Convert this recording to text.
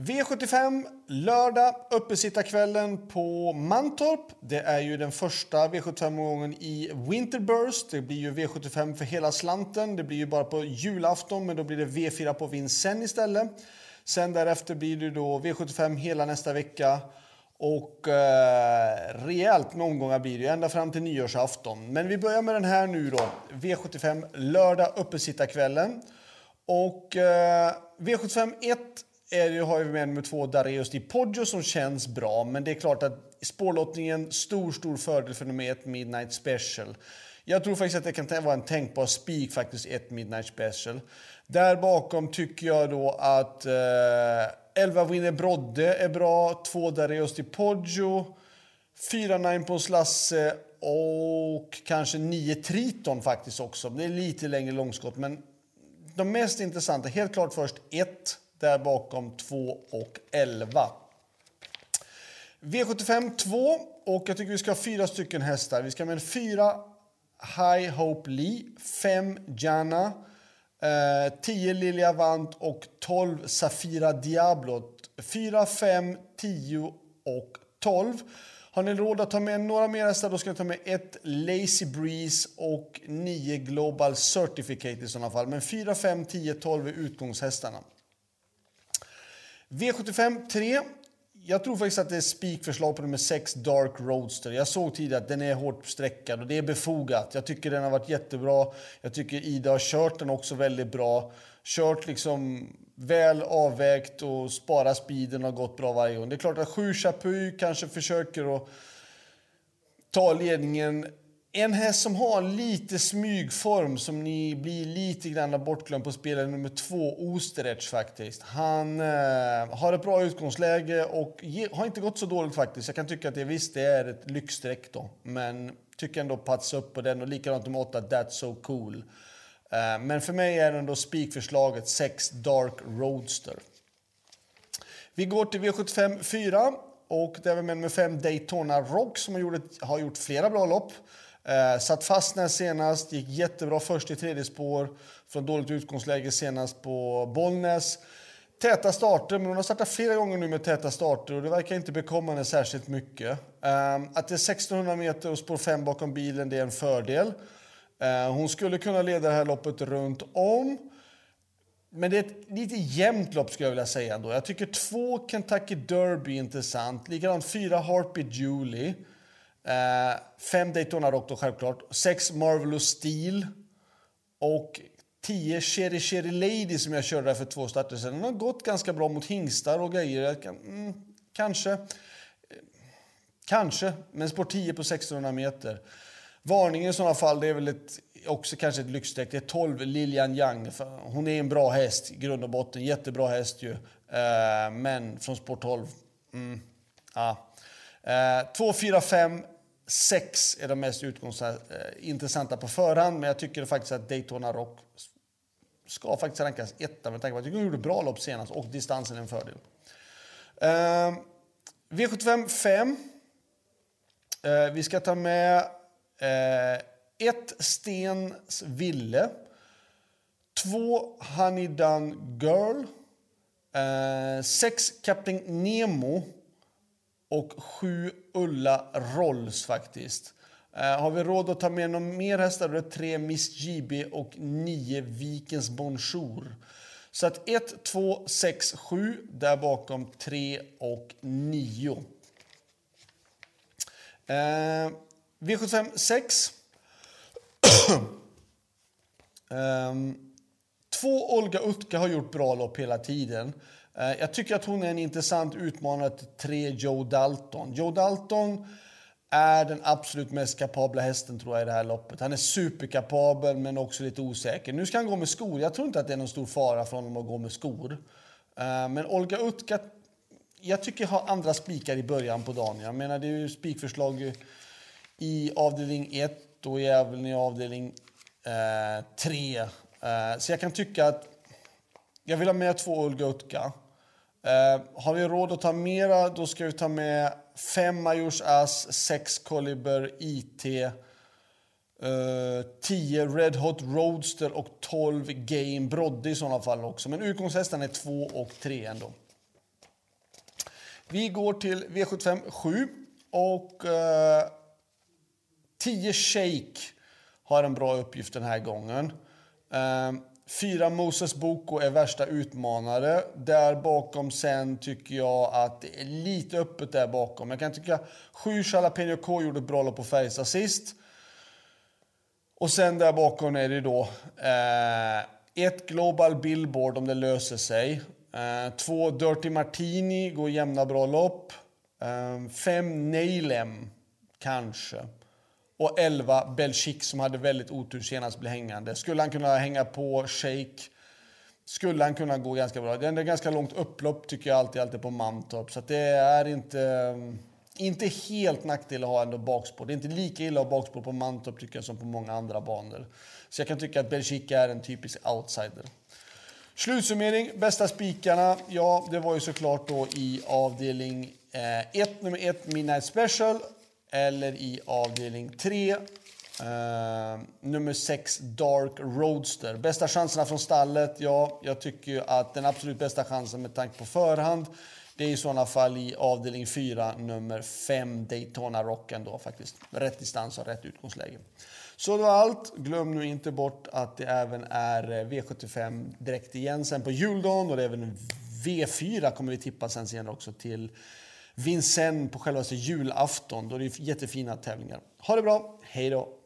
V75 lördag, uppesittarkvällen på Mantorp. Det är ju den första V75-omgången i Winterburst. Det blir ju V75 för hela slanten. Det blir ju bara på julafton, men då blir det V4 på Vincennes istället. Sen därefter blir det då V75 hela nästa vecka. Och eh, rejält med omgångar blir det ända fram till nyårsafton. Men vi börjar med den här nu då. V75 lördag, uppesittarkvällen. Och eh, V75 1 är det, har vi med nummer två, Dareus Di Poggio, som känns bra. Men det är klart att spårlottningen, stor, stor fördel för nummer ett, Midnight Special. Jag tror faktiskt att det kan vara en tänkbar spik, faktiskt, ett Midnight Special. Där bakom tycker jag då att eh, 11 Winner Brodde är bra, 2 Dareus Di Poggio, 4 Nine Pons Lasse och kanske 9 Triton faktiskt också. Det är lite längre långskott, men de mest intressanta, helt klart först 1 där bakom 2 och 11. V75 2 och jag tycker vi ska ha fyra stycken hästar. Vi ska med 4 High Hope Lee, 5 Jana, 10 eh, Lilia Vant och 12 Safira Diablo. 4, 5, 10 och 12. Har ni råd att ta med några mer hästar då ska ni ta med ett Lazy Breeze och 9 Global Certificate i sådana fall. Men 4, 5, 10, 12 är utgångshästarna. V75 3. Jag tror faktiskt att det är spikförslag på nummer 6, Dark Roadster. Jag såg tidigare att den är hårt sträckad och det är befogat. Jag tycker den har varit jättebra. Jag tycker Ida har kört den också väldigt bra. Kört liksom väl avvägt och sparat speeden har gått bra varje gång. Det är klart att 7 Chapuis kanske försöker att ta ledningen en häst som har lite smygform som ni blir lite grann bortglömd på spelare nummer två, Osterets faktiskt. Han eh, har ett bra utgångsläge och ge, har inte gått så dåligt faktiskt. Jag kan tycka att det visst det är ett lyxstreck då, men tycker ändå patsa upp på den och likadant med åtta, That's So Cool. Eh, men för mig är det ändå spikförslaget 6 Dark Roadster. Vi går till V75 4 och där är vi med nummer 5 Daytona Rock som har gjort, har gjort flera bra lopp. Eh, satt fast näst senast, gick jättebra först i tredje spår från dåligt utgångsläge senast på Bollnäs. Täta starter, men hon har startat flera gånger nu med täta starter och det verkar inte bekomma henne särskilt mycket. Eh, att det är 1600 meter och spår 5 bakom bilen, det är en fördel. Eh, hon skulle kunna leda det här loppet runt om. Men det är ett lite jämnt lopp skulle jag vilja säga ändå. Jag tycker två Kentucky Derby är intressant. Likadant fyra Harpy Julie. Eh, fem Daytona Rock då självklart. Sex Marvelous Steel. Och tio Cherry Cherry Lady som jag körde där för två starter sedan. Den har gått ganska bra mot hingstar och grejer. Kan, mm, kanske. Kanske, men spår 10 på 1600 meter. Varningen i sådana fall, det är väl ett, också kanske ett lyxstreck. Det är 12 Lilian Young. Hon är en bra häst i grund och botten. Jättebra häst ju. Eh, men från spår 12, mm, ja. 2, 4, 5, 6 är de mest eh, intressanta på förhand. Men jag tycker faktiskt att Daytona Rock ska faktiskt rankas etta med tanke på att hon gjorde bra lopp senast och distansen är en fördel. Uh, V75 5. Uh, vi ska ta med eh, ett Stens Ville. Två Honey Done Girl. Eh, sex Captain Nemo och sju Ulla Rolls faktiskt. Eh, har vi råd att ta med någon mer hästar då är det tre Miss JB och nio Vikens Bonjour. Så att 1, 2, 6, 7. Där bakom 3 och 9. Eh, V75 6. eh, två Olga Utka har gjort bra lopp hela tiden. Eh, jag tycker att hon är en intressant utmanare till tre Joe Dalton. Joe Dalton är den absolut mest kapabla hästen tror jag i det här loppet. Han är superkapabel men också lite osäker. Nu ska han gå med skor. Jag tror inte att det är någon stor fara för honom att gå med skor. Eh, men Olga Utka, jag tycker jag har andra spikar i början på dagen. Jag menar det är ju spikförslag i avdelning 1 och även i avdelning eh, 3. Så jag kan tycka att jag vill ha med två Olga Utka. Eh, har vi råd att ta mera, då ska vi ta med fem Majors Ass, sex Koliber IT, uh, eh, 10 Red Hot Roadster och 12 Game Brodde i sådana fall också. Men utgångshästarna är 2 och 3 ändå. Vi går till V75 7 och eh, 10 Shake har en bra uppgift den här gången. Eh, Fyra Moses Boko är värsta utmanare. Där bakom sen tycker jag att det är lite öppet där bakom. Jag kan tycka sju Jalapeno K gjorde ett bra lopp på Färjestad sist. Och sen där bakom är det då eh, ett Global Billboard om det löser sig. Eh, två Dirty Martini går jämna bra lopp. Eh, fem Nailem, kanske. Och 11 Belchik som hade väldigt otur senast blev hängande. Skulle han kunna hänga på Shake skulle han kunna gå ganska bra. Det är ganska långt upplopp tycker jag alltid, alltid på Mantorp. Så det är inte, inte helt nackdel att ha ändå bakspår. Det är inte lika illa att ha bakspår på Mantorp tycker jag som på många andra banor. Så jag kan tycka att Belchik är en typisk outsider. Slutsummering, bästa spikarna. Ja, det var ju såklart då i avdelning 1, eh, nummer 1, Midnight Special eller i avdelning 3. Uh, eh, nummer 6, Dark Roadster. Bästa chanserna från stallet? Ja, jag tycker att den absolut bästa chansen med tanke på förhand det är i sådana fall i avdelning 4, nummer 5, Daytona Rock då faktiskt. Rätt distans och rätt utgångsläge. Så det var allt. Glöm nu inte bort att det även är eh, V75 direkt igen sen på juldagen och det är även V4 kommer vi tippa sen senare också till Vincennes på självaste julafton. Då är det jättefina tävlingar. Ha det bra, hej då!